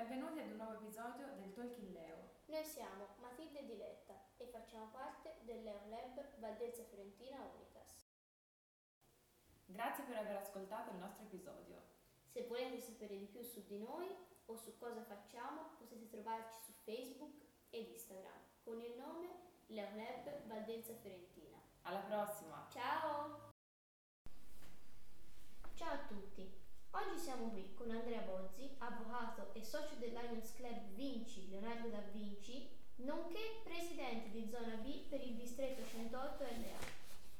benvenuti ad un nuovo episodio del Talking Leo. Noi siamo Matilde e Diletta e facciamo parte del Leo Lab Valdelsa Fiorentina Unitas. Grazie per aver ascoltato il nostro episodio. Se volete sapere di più su di noi o su cosa facciamo, potete trovarci su Facebook ed Instagram con il nome Leo Lab Valdelsa Fiorentina. Alla prossima! Ciao! Ciao a tutti! Oggi siamo qui con Andrea Bozzi, avvocato e socio del Lions Club Vinci Leonardo da Vinci, nonché presidente di zona B per il distretto 108 LA,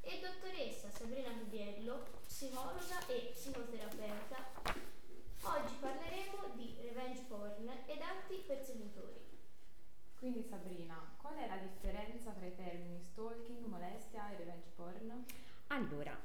e dottoressa Sabrina Mubiello, psicologa e psicoterapeuta. Oggi parleremo di revenge porn ed atti persecutori. Quindi Sabrina, qual è la differenza tra i termini stalking, molestia e revenge porn? Allora,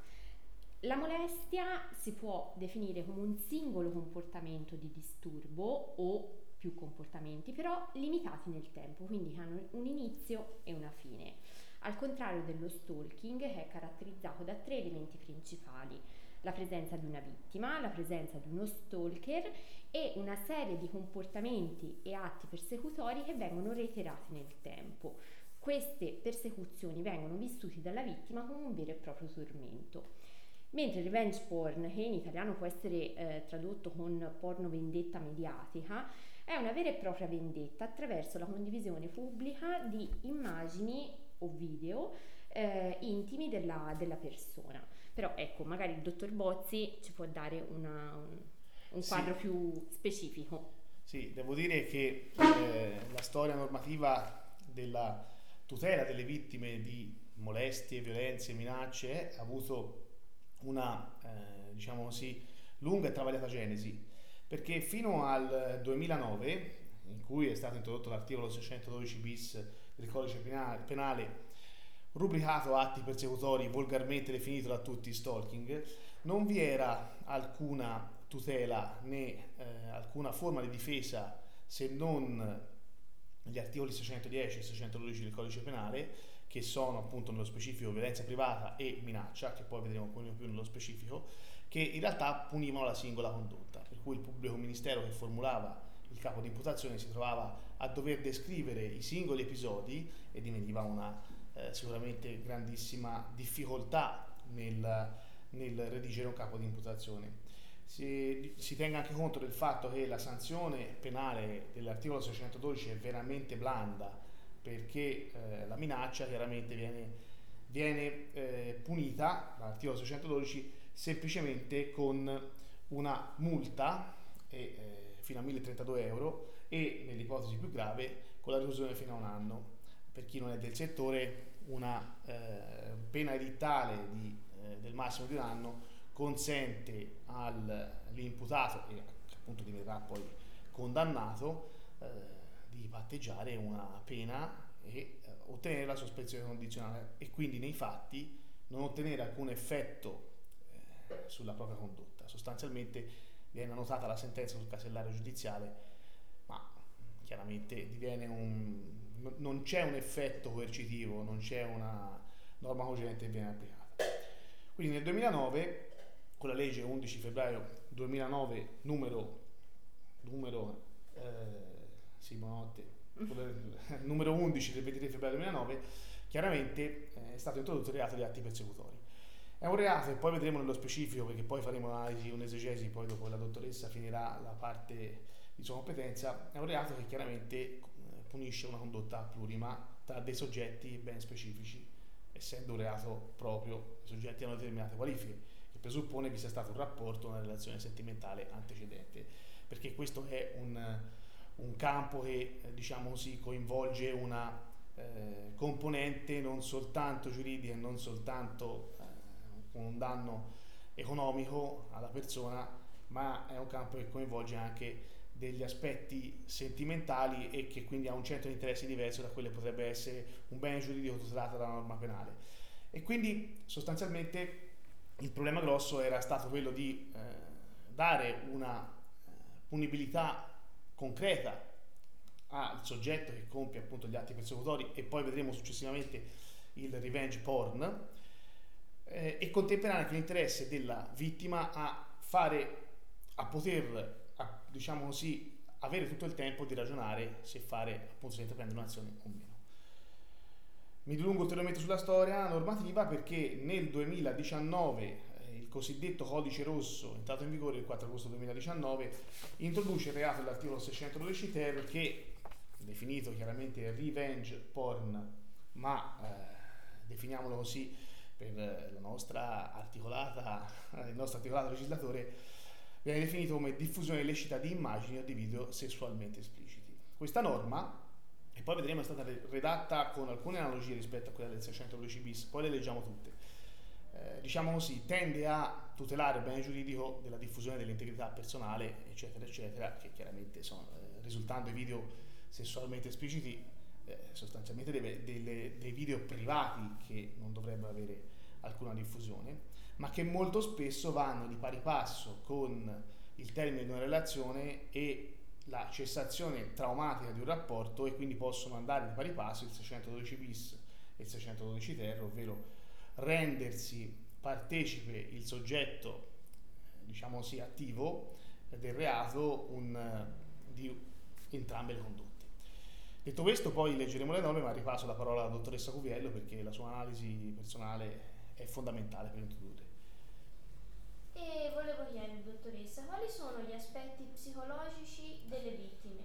la molestia si può definire come un singolo comportamento di disturbo o più comportamenti, però limitati nel tempo, quindi hanno un inizio e una fine. Al contrario dello stalking, che è caratterizzato da tre elementi principali la presenza di una vittima, la presenza di uno stalker e una serie di comportamenti e atti persecutori che vengono reiterati nel tempo. Queste persecuzioni vengono vissute dalla vittima come un vero e proprio tormento. Mentre revenge porn, che in italiano può essere eh, tradotto con porno vendetta mediatica, è una vera e propria vendetta attraverso la condivisione pubblica di immagini o video eh, intimi della, della, persona. Però ecco, magari il dottor Bozzi ci può dare una, un, un, quadro sì. più specifico. Sì, devo dire che eh, la storia normativa della tutela delle vittime di molestie, violenze, minacce ha avuto una, eh, diciamo così, lunga e travagliata genesi, perché fino al 2009, in cui è stato introdotto l'articolo 612 bis del codice penale, rubricato atti persecutori volgarmente definito da tutti stalking, non vi era alcuna tutela né eh, alcuna forma di difesa se non gli articoli 610 e 612 del codice penale che sono appunto nello specifico violenza privata e minaccia, che poi vedremo un po' più nello specifico, che in realtà punivano la singola condotta, per cui il pubblico ministero che formulava il capo di imputazione si trovava a dover descrivere i singoli episodi e diveniva una eh, sicuramente grandissima difficoltà nel, nel redigere un capo di imputazione. Si, si, tenga anche conto del fatto che la sanzione penale dell'articolo 612 è veramente blanda perché eh, la minaccia chiaramente viene, viene eh, punita dall'articolo 612 semplicemente con una multa e, eh, fino a 1032 euro e nell'ipotesi più grave con la reclusione fino a un anno. Per chi non è del settore una eh, pena edittale di, eh, del massimo di un anno consente all'imputato, che appunto diventerà poi condannato, eh, di patteggiare una pena e eh, ottenere la sospensione condizionale e quindi nei fatti non ottenere alcun effetto eh, sulla propria condotta. Sostanzialmente viene annotata la sentenza sul casellario giudiziale, ma chiaramente un, non c'è un effetto coercitivo, non c'è una norma cogente che viene applicata. Quindi nel 2009, con la legge 11 febbraio 2009 numero, numero eh, sì, buonanotte, numero 11 del 23 febbraio 2009, chiaramente eh, è stato introdotto il reato di atti persecutori. È un reato, e poi vedremo nello specifico, perché poi faremo un'analisi, un'esegesi, poi dopo la dottoressa finirà la parte di sua competenza, è un reato che chiaramente eh, punisce una condotta plurima tra dei soggetti ben specifici, essendo un reato proprio, i soggetti hanno determinate qualifiche, che presuppone che sia stato un rapporto, una relazione sentimentale antecedente, perché questo è un un campo che eh, diciamo così, coinvolge una eh, componente non soltanto giuridica e non soltanto eh, con un danno economico alla persona, ma è un campo che coinvolge anche degli aspetti sentimentali e che quindi ha un centro di interesse diverso da quello che potrebbe essere un bene giuridico tutelato dalla norma penale. E quindi sostanzialmente il problema grosso era stato quello di eh, dare una eh, punibilità concreta al soggetto che compie appunto gli atti persecutori e poi vedremo successivamente il revenge porn eh, e contemperare anche l'interesse della vittima a fare a poter a, diciamo così avere tutto il tempo di ragionare se fare, appunto, se intraprendere un'azione o meno. Mi dilungo ulteriormente sulla storia normativa perché nel 2019 eh, il cosiddetto codice rosso, entrato in vigore il 4 agosto 2019, introduce il reato dell'articolo 612 ter che, definito chiaramente revenge porn, ma eh, definiamolo così per la nostra articolata, il nostro articolato legislatore, viene definito come diffusione illecita di immagini o di video sessualmente espliciti. Questa norma e poi vedremo è stata redatta con alcune analogie rispetto a quella del 612 bis, poi le leggiamo tutte. Eh, diciamo così, tende a tutelare il bene giuridico della diffusione dell'integrità personale, eccetera, eccetera, che chiaramente sono, eh, risultando i video sessualmente espliciti, eh, sostanzialmente deve, delle, dei video privati che non dovrebbero avere alcuna diffusione, ma che molto spesso vanno di pari passo con il termine di una relazione e la cessazione traumatica di un rapporto e quindi possono andare di pari passo il 612 bis e il 612 ter, ovvero rendersi partecipe il soggetto, diciamo così, attivo del reato un, di entrambe le condotte. Detto questo, poi leggeremo le norme, ma ripasso la parola alla dottoressa Cuviello perché la sua analisi personale è fondamentale per introdurre. E volevo chiedere, dottoressa, quali sono gli aspetti psicologici delle vittime?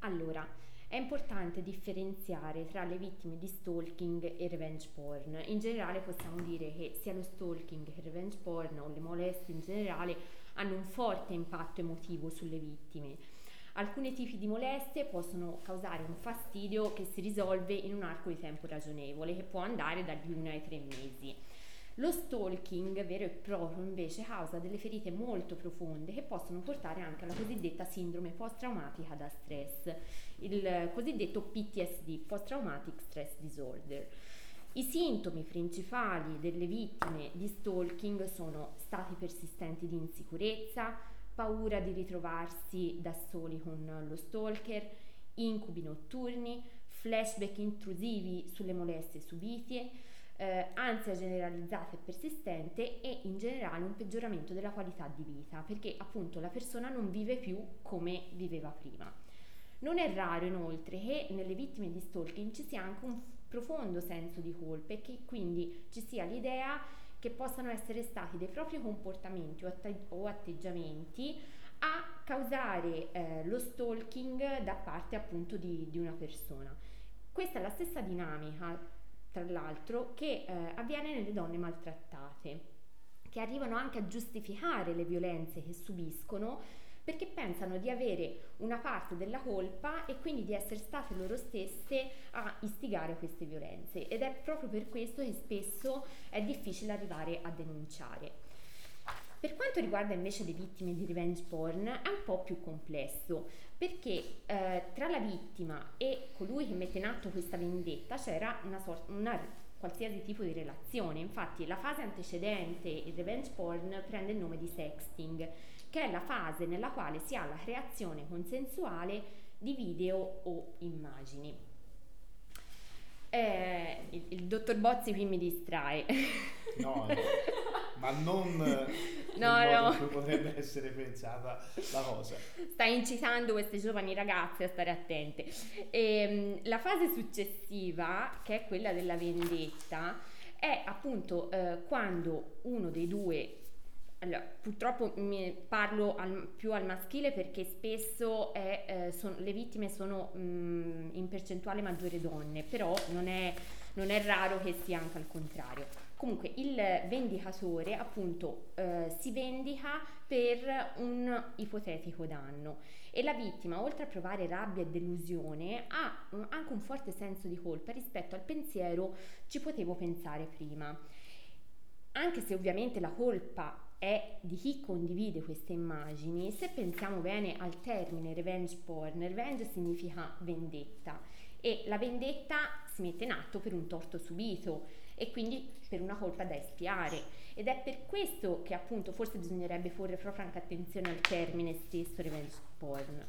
Allora, è importante differenziare tra le vittime di stalking e revenge porn. In generale possiamo dire che sia lo stalking che il revenge porn o le molestie in generale hanno un forte impatto emotivo sulle vittime. Alcuni tipi di molestie possono causare un fastidio che si risolve in un arco di tempo ragionevole, che può andare dagli 1 ai 3 mesi. Lo stalking vero e proprio invece causa delle ferite molto profonde che possono portare anche alla cosiddetta sindrome post-traumatica da stress, il cosiddetto PTSD, Post Traumatic Stress Disorder. I sintomi principali delle vittime di stalking sono stati persistenti di insicurezza, paura di ritrovarsi da soli con lo stalker, incubi notturni, flashback intrusivi sulle molestie subite, eh, ansia generalizzata e persistente e in generale un peggioramento della qualità di vita perché appunto la persona non vive più come viveva prima. Non è raro inoltre che nelle vittime di stalking ci sia anche un profondo senso di colpa e che quindi ci sia l'idea che possano essere stati dei propri comportamenti o, atte- o atteggiamenti a causare eh, lo stalking da parte appunto di, di una persona. Questa è la stessa dinamica tra l'altro, che eh, avviene nelle donne maltrattate, che arrivano anche a giustificare le violenze che subiscono perché pensano di avere una parte della colpa e quindi di essere state loro stesse a istigare queste violenze ed è proprio per questo che spesso è difficile arrivare a denunciare. Per quanto riguarda invece le vittime di revenge porn è un po' più complesso perché eh, tra la vittima e colui che mette in atto questa vendetta c'era una, sorta, una qualsiasi tipo di relazione. Infatti la fase antecedente il revenge porn prende il nome di sexting, che è la fase nella quale si ha la creazione consensuale di video o immagini. Eh, il, il, dottor Bozzi qui mi distrae. No, no ma non no, no. potrebbe essere pensata la cosa. Sta incitando queste giovani ragazze a stare attente. E, ehm, la fase successiva, che è quella della vendetta, è appunto eh, quando uno dei due allora, purtroppo parlo al, più al maschile perché spesso è, eh, son, le vittime sono mh, mm, in percentuale maggiore donne, però non è, non è raro che sia anche al contrario. Comunque il vendicatore appunto eh, si vendica per un ipotetico danno e la vittima oltre a provare rabbia e delusione ha anche un forte senso di colpa rispetto al pensiero ci potevo pensare prima. Anche se ovviamente la colpa è di chi condivide queste immagini, se pensiamo bene al termine revenge porn, revenge significa vendetta e la vendetta si mette in atto per un torto subito e quindi per una colpa da espiare. Ed è per questo che appunto forse bisognerebbe porre proprio anche attenzione al termine stesso revenge porn.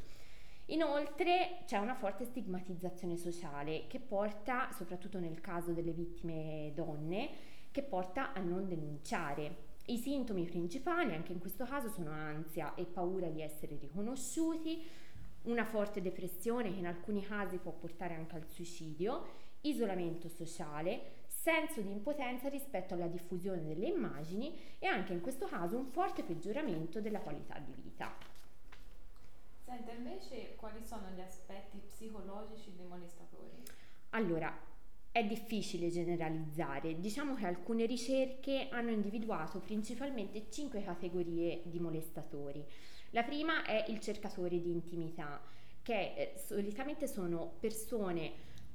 Inoltre c'è una forte stigmatizzazione sociale che porta, soprattutto nel caso delle vittime donne, che porta a non denunciare. I sintomi principali anche in questo caso sono ansia e paura di essere riconosciuti, una forte depressione che in alcuni casi può portare anche al suicidio, isolamento sociale, senso di impotenza rispetto alla diffusione delle immagini e anche in questo caso un forte peggioramento della qualità di vita. Senta invece quali sono gli aspetti psicologici dei molestatori? Allora, è difficile generalizzare, diciamo che alcune ricerche hanno individuato principalmente cinque categorie di molestatori. La prima è il cercatore di intimità, che eh, solitamente sono persone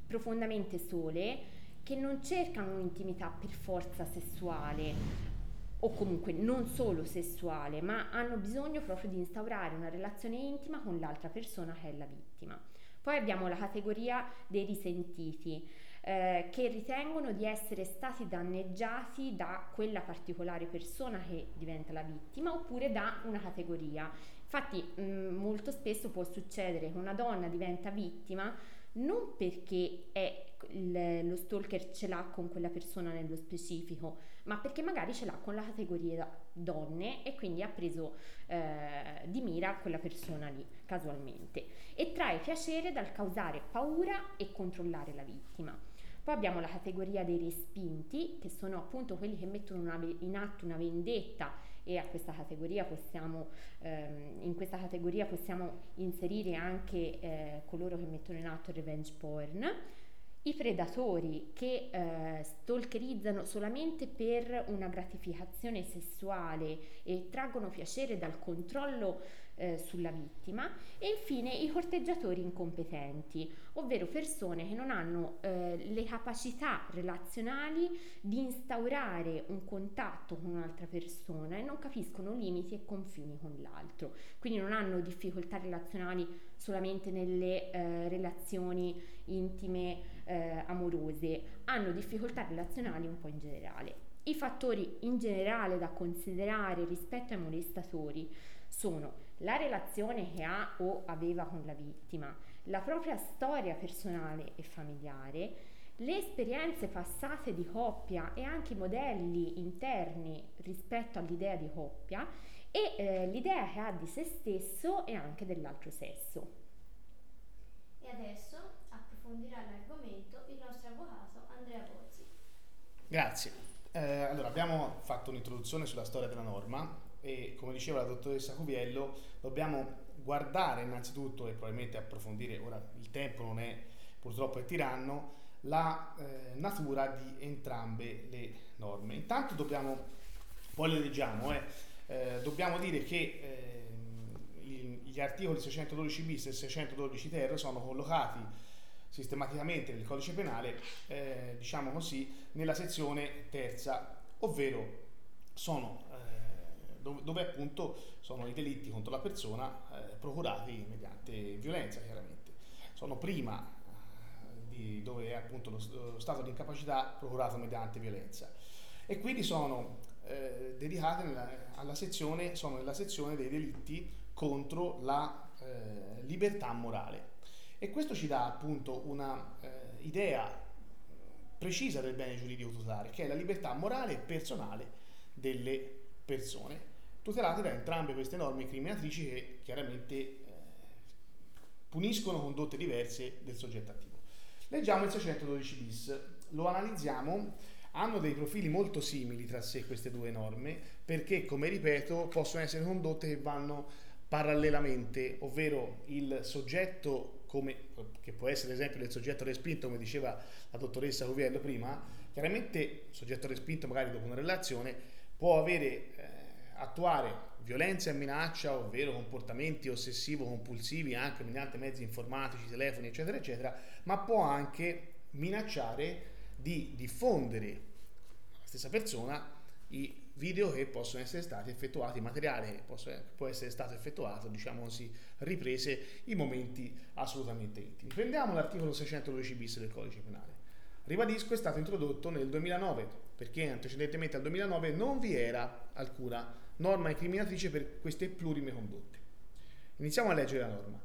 profondamente sole che non cercano un'intimità per forza sessuale o comunque non solo sessuale, ma hanno bisogno proprio di instaurare una relazione intima con l'altra persona che è la vittima. Poi abbiamo la categoria dei risentiti, eh, che ritengono di essere stati danneggiati da quella particolare persona che diventa la vittima oppure da una categoria. Infatti mh, mm, molto spesso può succedere che una donna diventa vittima non perché è lo stalker ce l'ha con quella persona nello specifico, ma perché magari ce l'ha con la categoria donne e quindi ha preso eh, di mira quella persona lì casualmente e trae piacere dal causare paura e controllare la vittima. Poi abbiamo la categoria dei respinti, che sono appunto quelli che mettono una, in atto una vendetta. E a questa categoria possiamo, ehm, in questa categoria possiamo inserire anche eh, coloro che mettono in atto revenge porn i predatori che eh, stalkerizzano solamente per una gratificazione sessuale e traggono piacere dal controllo eh, sulla vittima e infine i corteggiatori incompetenti, ovvero persone che non hanno eh, le capacità relazionali di instaurare un contatto con un'altra persona e non capiscono limiti e confini con l'altro, quindi non hanno difficoltà relazionali solamente nelle eh, relazioni intime eh, amorose, hanno difficoltà relazionali un po' in generale. I fattori in generale da considerare rispetto ai molestatori sono la relazione che ha o aveva con la vittima, la propria storia personale e familiare, le esperienze passate di coppia e anche i modelli interni rispetto all'idea di coppia e eh, l'idea che ha di se stesso e anche dell'altro sesso. E adesso approfondirà l'argomento il nostro avvocato Andrea Bozzi. Grazie. Eh, allora, abbiamo fatto un'introduzione sulla storia della norma e come diceva la dottoressa Cuviello dobbiamo guardare innanzitutto e probabilmente approfondire, ora il tempo non è purtroppo è tiranno, la eh, natura di entrambe le norme. Intanto dobbiamo, poi le leggiamo, eh, eh, dobbiamo dire che eh, gli articoli 612 bis e 612 ter sono collocati sistematicamente nel codice penale, eh, diciamo così, nella sezione terza, ovvero sono dove, dove, appunto sono i delitti contro la persona eh, procurati mediante violenza, chiaramente. Sono prima eh, di dove è appunto lo, lo, stato di incapacità procurato mediante violenza. E quindi sono eh, dedicate nella, alla sezione, sono nella sezione dei delitti contro la eh, libertà morale. E questo ci dà appunto una eh, precisa del bene giuridico tutelare, che è la libertà morale e personale delle persone tutelate da entrambe queste norme criminatrici che chiaramente eh, puniscono condotte diverse del soggetto attivo. Leggiamo il 612 bis, lo analizziamo, hanno dei profili molto simili tra sé queste due norme perché, come ripeto, possono essere condotte che vanno parallelamente, ovvero il soggetto come, che può essere l'esempio del soggetto respinto, come diceva la dottoressa Cuviello prima, chiaramente il soggetto respinto magari dopo una relazione può avere eh, attuare violenza e minaccia, ovvero comportamenti ossessivo-compulsivi anche mediante mezzi informatici, telefoni, eccetera, eccetera, ma può anche minacciare di diffondere alla stessa persona i video che possono essere stati effettuati, materiale che può essere stato effettuato, diciamo così, riprese in momenti assolutamente intimi. Prendiamo l'articolo 612 bis del codice penale. Ribadisco, è stato introdotto nel 2009, perché antecedentemente al 2009 non vi era alcuna norma incriminatrice per queste plurime condotte. Iniziamo a leggere la norma.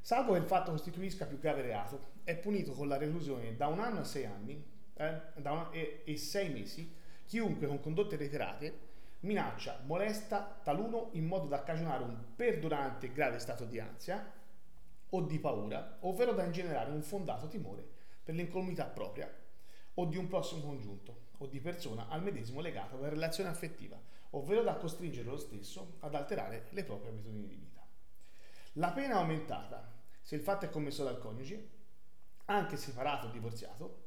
Salvo che il fatto costituisca più grave reato, è punito con la reclusione da un anno a sei anni eh, una, e, e sei mesi chiunque con condotte reiterate minaccia, molesta taluno in modo da cagionare un perdurante e grave stato di ansia o di paura, ovvero da ingenerare un fondato timore per l'incolumità propria o di un prossimo congiunto o di persona al medesimo legata da relazione affettiva, ovvero da costringere lo stesso ad alterare le proprie abitudini di vita. La pena è aumentata se il fatto è commesso dal coniuge, anche separato o divorziato,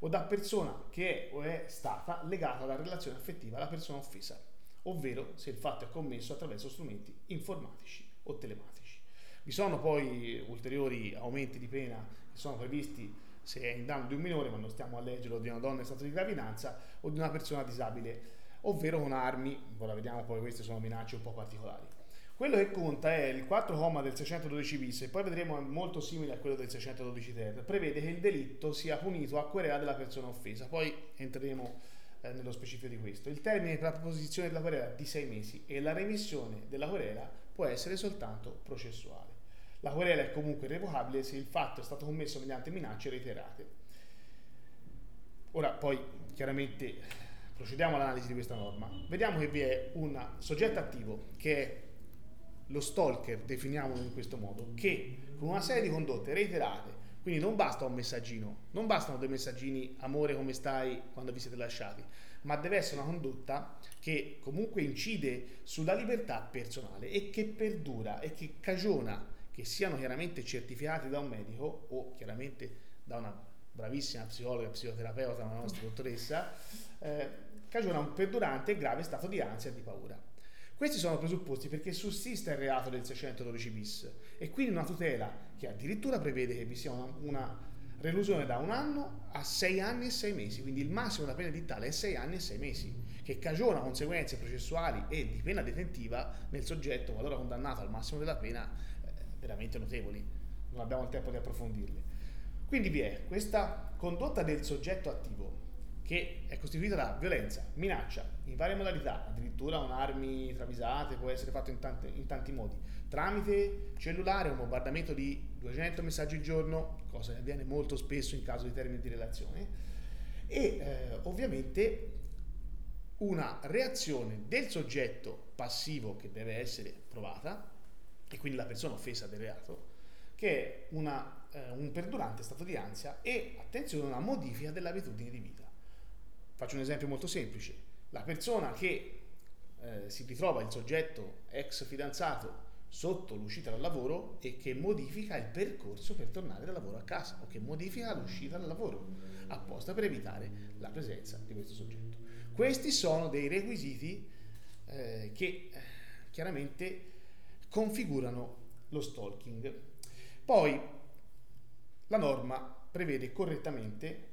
o da persona che è o è stata legata alla relazione affettiva alla persona offesa, ovvero se il fatto è commesso attraverso strumenti informatici o telematici. Vi sono poi ulteriori aumenti di pena che sono previsti se è in danno di un minore, ma non stiamo a leggerlo, di una donna in stato di gravidanza o di una persona disabile, ovvero con armi, ora vediamo poi queste sono minacce un po' particolari. Quello che conta è il 4 comma del 612 bis e poi vedremo molto simile a quello del 612 ter, prevede che il delitto sia punito a querela della persona offesa, poi entreremo eh, nello specifico di questo. Il termine per la proposizione della querela è di 6 mesi e la remissione della querela può essere soltanto processuale. La querela è comunque revocabile se il fatto è stato commesso mediante minacce reiterate. Ora poi chiaramente procediamo all'analisi di questa norma. Vediamo che vi è un soggetto attivo che è lo stalker, definiamolo in questo modo, che con una serie di condotte reiterate, quindi non basta un messaggino, non bastano due messaggini amore come stai quando vi siete lasciati, ma deve essere una condotta che comunque incide sulla libertà personale e che perdura e che cagiona che siano chiaramente certificati da un medico o chiaramente da una bravissima psicologa, psicoterapeuta, una nostra dottoressa, eh, cagiona un perdurante e grave stato di ansia e di paura. Questi sono presupposti perché sussiste il reato del 612 bis e quindi una tutela che addirittura prevede che vi sia una, una reclusione da un anno a sei anni e sei mesi, quindi il massimo della pena edittale è sei anni e sei mesi, che cagiona conseguenze processuali e di pena detentiva nel soggetto qualora condannato al massimo della pena eh, veramente notevoli. Non abbiamo il tempo di approfondirle. Quindi vi è questa condotta del soggetto attivo che è costituita da violenza, minaccia, in varie modalità, addirittura con armi travisate, può essere fatto in, tante, in tanti modi, tramite cellulare, un bombardamento di 200 messaggi al giorno, cosa che avviene molto spesso in caso di termini di relazione, e eh, ovviamente una reazione del soggetto passivo che deve essere provata, e quindi la persona offesa del reato, che è una, eh, un perdurante stato di ansia e, attenzione, una modifica delle abitudini di vita. Faccio un esempio molto semplice. La persona che eh, si ritrova il soggetto ex fidanzato sotto l'uscita dal lavoro e che modifica il percorso per tornare dal lavoro a casa o che modifica l'uscita dal lavoro apposta per evitare la presenza di questo soggetto. Questi sono dei requisiti eh, che eh, chiaramente configurano lo stalking. Poi la norma prevede correttamente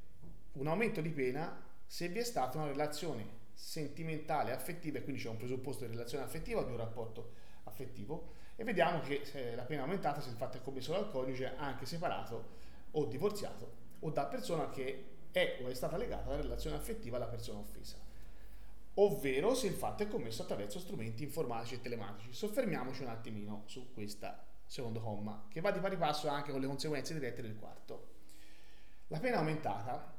un aumento di pena se vi è stata una relazione sentimentale, affettiva, e quindi c'è un presupposto di relazione affettiva o di un rapporto affettivo, e vediamo che la pena è aumentata se il fatto è commesso dal coniuge anche separato o divorziato o da persona che è o è stata legata alla relazione affettiva alla persona offesa, ovvero se il fatto è commesso attraverso strumenti informatici e telematici. Soffermiamoci un attimino su questa secondo comma, che va di pari passo anche con le conseguenze dirette del quarto. La pena aumentata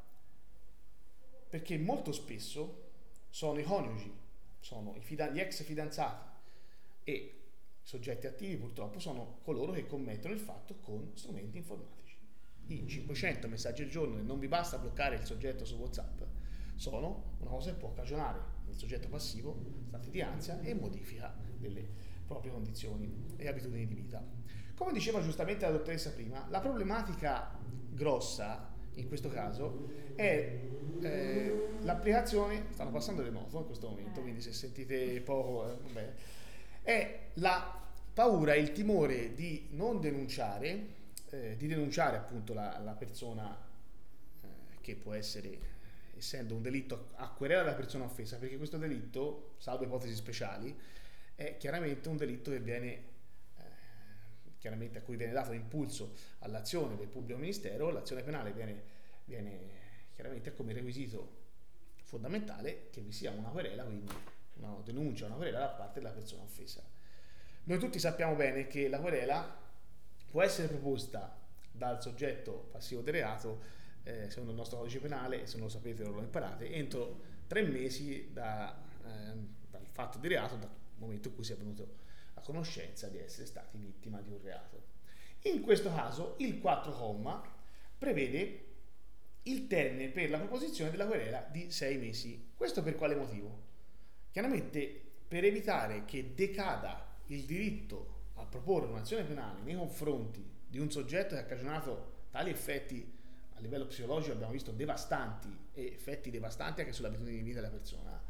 perché molto spesso sono i coniugi, sono i fida- gli ex fidanzati e i soggetti attivi purtroppo sono coloro che commettono il fatto con strumenti informatici. I 500 messaggi al giorno e non vi basta bloccare il soggetto su WhatsApp sono una cosa che può cagionare nel soggetto passivo stati di ansia e modifica delle proprie condizioni e abitudini di vita. Come diceva giustamente la dottoressa prima, la problematica grossa in questo caso è eh, l'applicazione, stanno passando le moto in questo momento, quindi se sentite poco, eh, vabbè, è la paura e il timore di non denunciare, eh, di denunciare appunto la, la persona eh, che può essere, essendo un delitto a querela della persona offesa, perché questo delitto, salvo ipotesi speciali, è chiaramente un delitto che viene chiaramente a cui viene dato impulso all'azione del pubblico ministero, l'azione penale viene, viene chiaramente come requisito fondamentale che vi sia una querela, quindi una denuncia, una querela da parte della persona offesa. Noi tutti sappiamo bene che la querela può essere proposta dal soggetto passivo del reato, eh, secondo il nostro codice penale, se non lo sapete o lo imparate, entro tre mesi da, eh, dal fatto di reato, dal momento in cui si è venuto a conoscenza di essere stati vittima di un reato. In questo caso il 4 comma prevede il termine per la proposizione della querela di sei mesi. Questo per quale motivo? Chiaramente per evitare che decada il diritto a proporre un'azione penale nei confronti di un soggetto che ha cagionato tali effetti a livello psicologico abbiamo visto devastanti e effetti devastanti anche sull'abitudine di vita della persona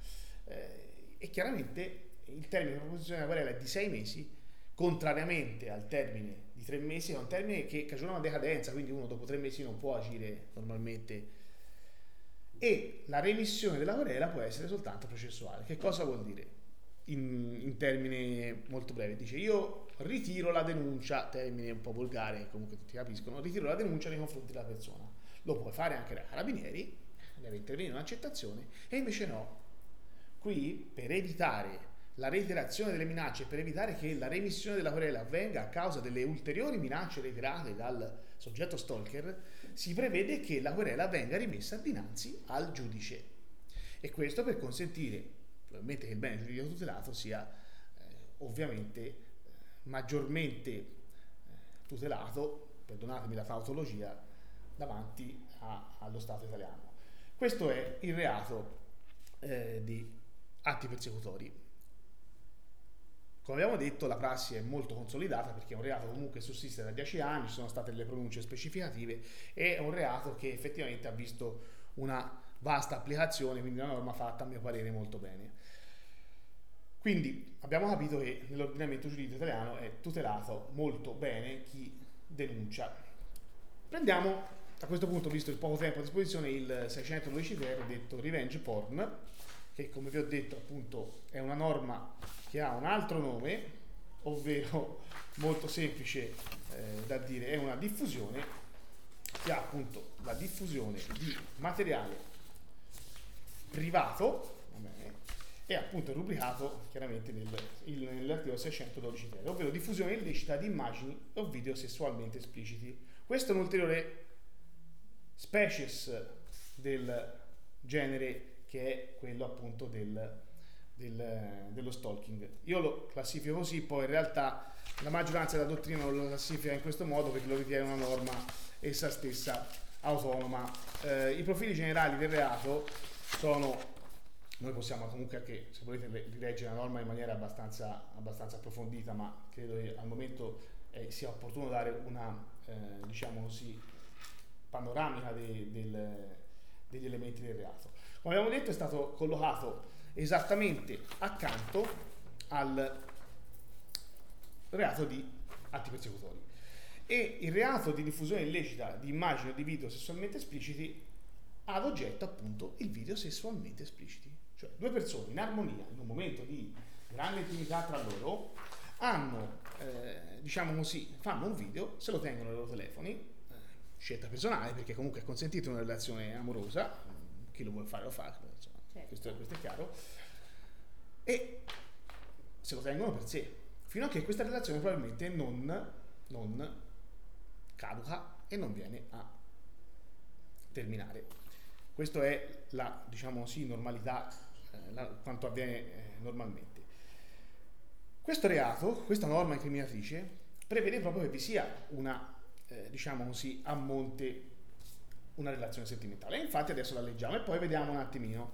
eh, e chiaramente il termine di proposizione della querela è di sei mesi contrariamente al termine di tre mesi è un termine che cagiona una decadenza quindi uno dopo tre mesi non può agire normalmente e la remissione della querela può essere soltanto processuale che cosa vuol dire? In, in termini molto brevi dice io ritiro la denuncia termine un po' volgare comunque tutti capiscono ritiro la denuncia nei confronti della persona lo puoi fare anche dai carabinieri, deve intervenire un'accettazione e invece no. Qui per evitare la reiterazione delle minacce, per evitare che la remissione della querela avvenga a causa delle ulteriori minacce reiterate dal soggetto stalker, si prevede che la querela venga rimessa dinanzi al giudice. E questo per consentire, probabilmente, che il bene giuridico tutelato sia eh, ovviamente eh, maggiormente eh, tutelato, perdonatemi la tautologia, davanti a, allo Stato italiano. Questo è il reato eh, di atti persecutori. Come abbiamo detto, la prassi è molto consolidata perché è un reato comunque sussiste da dieci anni, ci sono state delle pronunce specificative, è un reato che effettivamente ha visto una vasta applicazione, quindi una norma fatta a mio parere molto bene. Quindi abbiamo capito che nell'ordinamento giuridico italiano è tutelato molto bene chi denuncia. Prendiamo a questo punto, visto il poco tempo a disposizione, il 612 ter detto revenge porn, che come vi ho detto appunto è una norma che ha un altro nome, ovvero molto semplice eh, da dire, è una diffusione che ha appunto la diffusione di materiale privato e appunto rubricato chiaramente nel, il, nell'articolo 612 ter, ovvero diffusione illecita di immagini o video sessualmente espliciti. Questo è un ulteriore species del genere che è quello appunto del, del, dello stalking. Io lo classifico così, poi in realtà la maggioranza della dottrina lo classifica in questo modo perché lo ritiene una norma essa stessa autonoma. Eh, I profili generali del reato sono, noi possiamo comunque anche, se volete, rileggere la norma in maniera abbastanza, abbastanza approfondita, ma credo che al momento eh, sia opportuno dare una, eh, diciamo così, panoramica de, del, degli elementi del reato. Come abbiamo detto è stato collocato esattamente accanto al reato di atti persecutori e il reato di diffusione illecita di immagini o di video sessualmente espliciti ha ad oggetto appunto il video sessualmente espliciti. Cioè due persone in armonia, in un momento di grande intimità tra loro, hanno, eh, diciamo così, fanno un video, se lo tengono nei loro telefoni, scelta personale perché comunque è consentito una relazione amorosa, chi lo vuole fare lo fa, certo. questo, questo, è chiaro, e se lo tengono per sé, fino a che questa relazione probabilmente non, non caduca e non viene a terminare. Questa è la, diciamo così, normalità, eh, la, quanto avviene eh, normalmente. Questo reato, questa norma incriminatrice, prevede proprio che vi sia una eh, diciamo così, a monte una relazione sentimentale. E infatti adesso la leggiamo e poi vediamo un attimino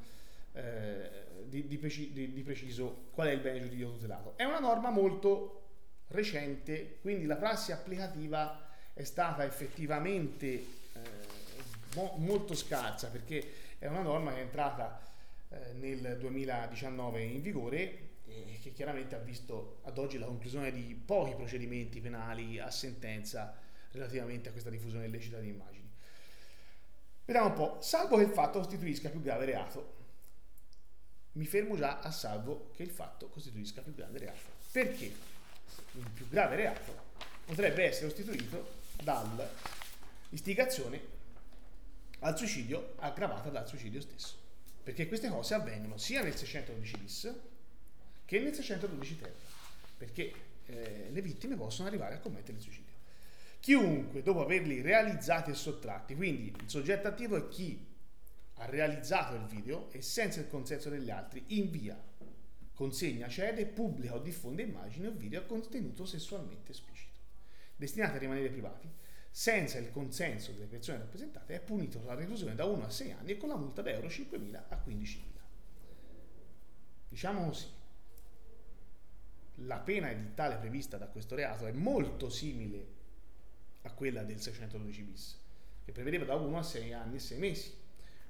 eh, di, di, preci- di, di, preciso qual è il bene giuridico tutelato. È una norma molto recente, quindi la prassi applicativa è stata effettivamente eh, mo- molto scarsa perché è una norma che è entrata eh, nel 2019 in vigore e che chiaramente ha visto ad oggi la conclusione di pochi procedimenti penali a sentenza relativamente a questa diffusione illecita di immagini. Vediamo un po', salvo che il fatto costituisca più grave reato. Mi fermo già a salvo che il fatto costituisca più grave reato. Perché il più grave reato potrebbe essere costituito dall'istigazione al suicidio aggravata dal suicidio stesso. Perché queste cose avvengono sia nel 612 bis che nel 612 ter. Perché eh, le vittime possono arrivare a commettere il suicidio. Chiunque, dopo averli realizzati e sottratti, quindi il soggetto attivo è chi ha realizzato il video e senza il consenso degli altri invia, consegna, cede, pubblica o diffonde immagini o video a contenuto sessualmente esplicito. destinati a rimanere privati, senza il consenso delle persone rappresentate, è punito con la reclusione da 1 a 6 anni e con la multa da euro 5.000 a 15.000. Diciamo così, la pena edittale prevista da questo reato è molto simile a quella del 612 bis, che prevedeva da 1 a 6 anni e 6 mesi.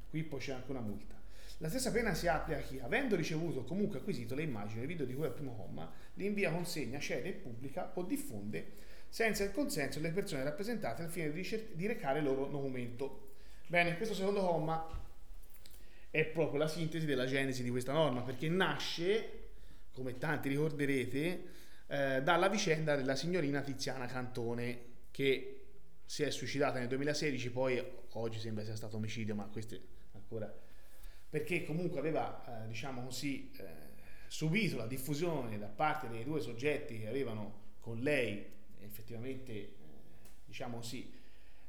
Qui poi c'è anche una multa. La stessa pena si applica a chi, avendo ricevuto o comunque acquisito le immagini e video di cui al primo comma, li invia, consegna, cede e pubblica o diffonde senza il consenso delle persone rappresentate al fine di, ricer- di recare il loro documento. Bene, questo secondo comma è proprio la sintesi della genesi di questa norma, perché nasce, come tanti ricorderete, eh, dalla vicenda della signorina Tiziana Cantone, che si è suicidata nel 2016, poi oggi sembra sia stato omicidio, ma questo ancora perché comunque aveva, eh, diciamo così, eh, subito la diffusione da parte dei due soggetti che avevano con lei effettivamente, eh, diciamo così,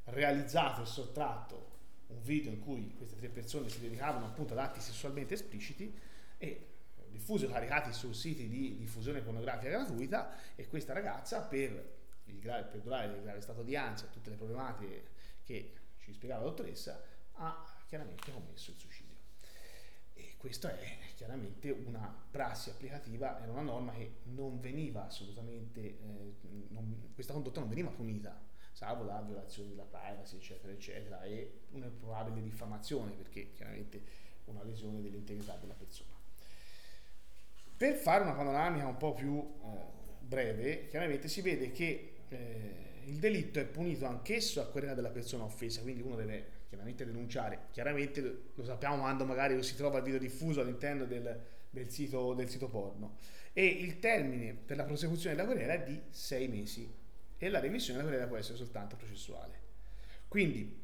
realizzato e sottratto un video in cui queste tre persone si dedicavano appunto ad atti sessualmente espliciti e diffusi e caricati su siti di diffusione pornografica gratuita e questa ragazza per il grave, perdurare il grave stato di ansia tutte le problematiche che ci spiegava la dottoressa ha chiaramente commesso il suicidio. E questa è chiaramente una prassi applicativa, era una norma che non veniva assolutamente, eh, non, questa condotta non veniva punita, salvo la violazione della privacy, eccetera, eccetera, e una probabile diffamazione, perché chiaramente una lesione dell'integrità della persona. Per fare una panoramica un po' più eh, breve, chiaramente si vede che eh, il delitto è punito anch'esso a querela della persona offesa, quindi uno deve chiaramente denunciare. Chiaramente lo sappiamo quando magari si trova il video diffuso all'interno del, del, sito, del sito porno. E il termine per la prosecuzione della querela è di sei mesi e la remissione della querela può essere soltanto processuale. Quindi,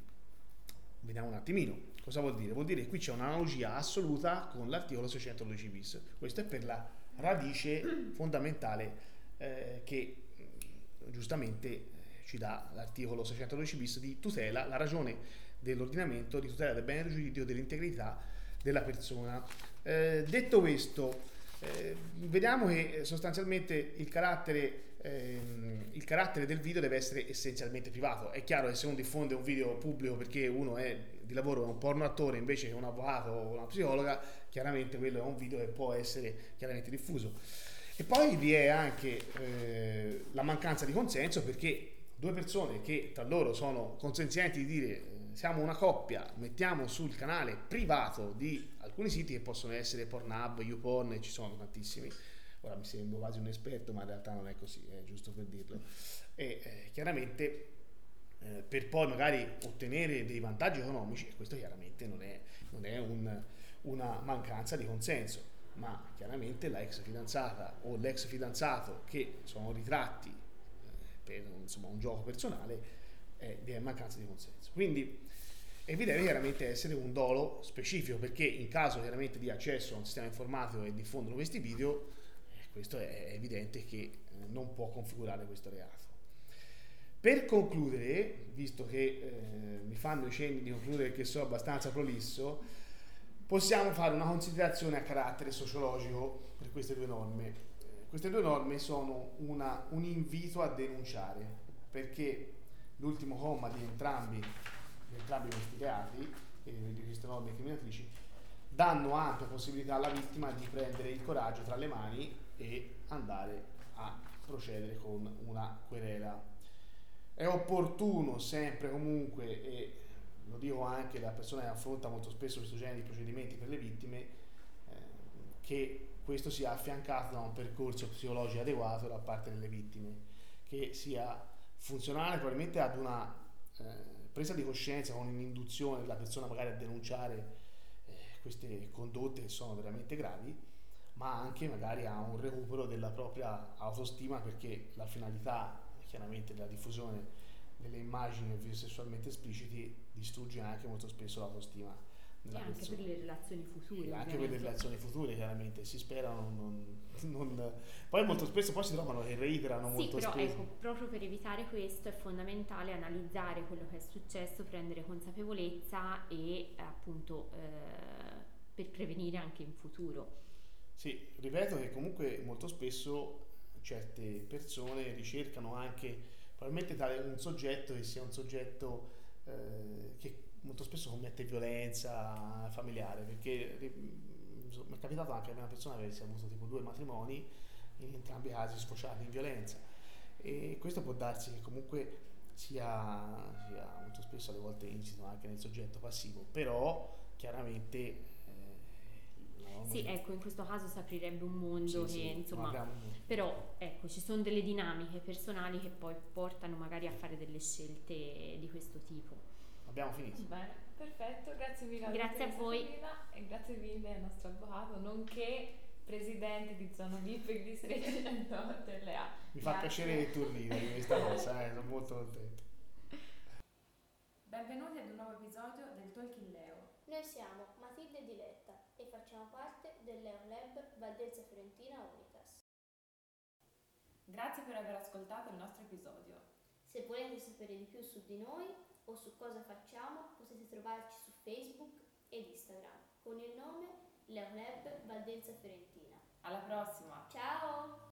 vediamo un attimino. Cosa vuol dire? Vuol dire che qui c'è un'analogia assoluta con l'articolo 612 bis. Questo è per la radice fondamentale eh, che giustamente ci dà l'articolo 612 bis di tutela, la ragione dell'ordinamento di tutela del bene del giudizio dell'integrità della persona. Eh, detto questo, eh, vediamo che sostanzialmente il carattere, ehm, il carattere, del video deve essere essenzialmente privato. È chiaro che se uno diffonde un video pubblico perché uno è di lavoro è un porno attore invece che un avvocato o una psicologa, chiaramente quello è un video che può essere chiaramente diffuso. E poi vi è anche eh, la mancanza di consenso perché due persone che tra loro sono consenzienti di dire siamo una coppia, mettiamo sul canale privato di alcuni siti che possono essere Pornhub, YouPorn, ci sono tantissimi. Ora mi sembro quasi un esperto, ma in realtà non è così, è giusto per dirlo. E eh, chiaramente eh, per poi magari ottenere dei vantaggi economici, e questo chiaramente non è, non è un, una mancanza di consenso, ma chiaramente la ex fidanzata o l'ex fidanzato che sono ritratti eh, per insomma, un gioco personale è mancanza di consenso. Quindi e chiaramente essere un dolo specifico perché in caso chiaramente di accesso a un sistema informatico e diffondono questi video, eh, questo è evidente che eh, non può configurare questo reato. Per concludere, visto che eh, mi fanno i cenni di concludere che sono abbastanza prolisso, possiamo fare una considerazione a carattere sociologico per queste due norme. Eh, queste due norme sono una, un invito a denunciare perché l'ultimo comma di entrambi di entrambi questi reati, di queste norme incriminatrici, danno ampia possibilità alla vittima di prendere il coraggio tra le mani e andare a procedere con una querela. È opportuno sempre comunque, e lo dico anche da persona che affronta molto spesso questo genere di procedimenti per le vittime, eh, che questo sia affiancato da un percorso psicologico adeguato da parte delle vittime, che sia funzionale probabilmente ad una eh, presa di coscienza, con un'induzione della persona magari a denunciare eh, queste condotte che sono veramente gravi, ma anche magari a un recupero della propria autostima perché la finalità chiaramente della diffusione delle immagini sessualmente espliciti distrugge anche molto spesso l'autostima e anche persona. per le relazioni future. E anche per le relazioni future chiaramente, si spera non, non. Poi molto spesso poi si trovano che reiterano sì, molto però spesso. ecco, proprio per evitare questo è fondamentale analizzare quello che è successo, prendere consapevolezza e appunto eh, per prevenire anche in futuro. Sì, ripeto che comunque molto spesso certe persone ricercano anche probabilmente tale un soggetto che sia un soggetto eh, che molto spesso commette violenza familiare, perché eh, mi è capitato anche a una persona che avesse avuto tipo due matrimoni, in entrambi i casi sfociati in violenza. E questo può darsi che comunque sia, sia molto spesso alle volte insito anche nel soggetto passivo, però chiaramente sì, ecco, in questo caso si aprirebbe un mondo sì, che sì, insomma, magari- però ecco, ci sono delle dinamiche personali che poi portano magari a fare delle scelte di questo tipo. abbiamo finito. Bene, perfetto, grazie mille Grazie a voi. Sabrina e grazie mille al nostro avvocato, nonché presidente di zona VIP per il distretto 108 LA. Mi fa Grazie. piacere che tu ridi di questa cosa, eh, sono molto contento. Benvenuti ad un nuovo episodio del Talking Leo. Noi siamo Matilde e Diletta e facciamo parte del Leo Lab Valdelsa Fiorentina Unitas. Grazie per aver ascoltato il nostro episodio. Se volete sapere di più su di noi o su cosa facciamo, potete trovarci su Facebook ed Instagram con il nome Leo Lab Valdelsa Fiorentina. Alla prossima! Ciao!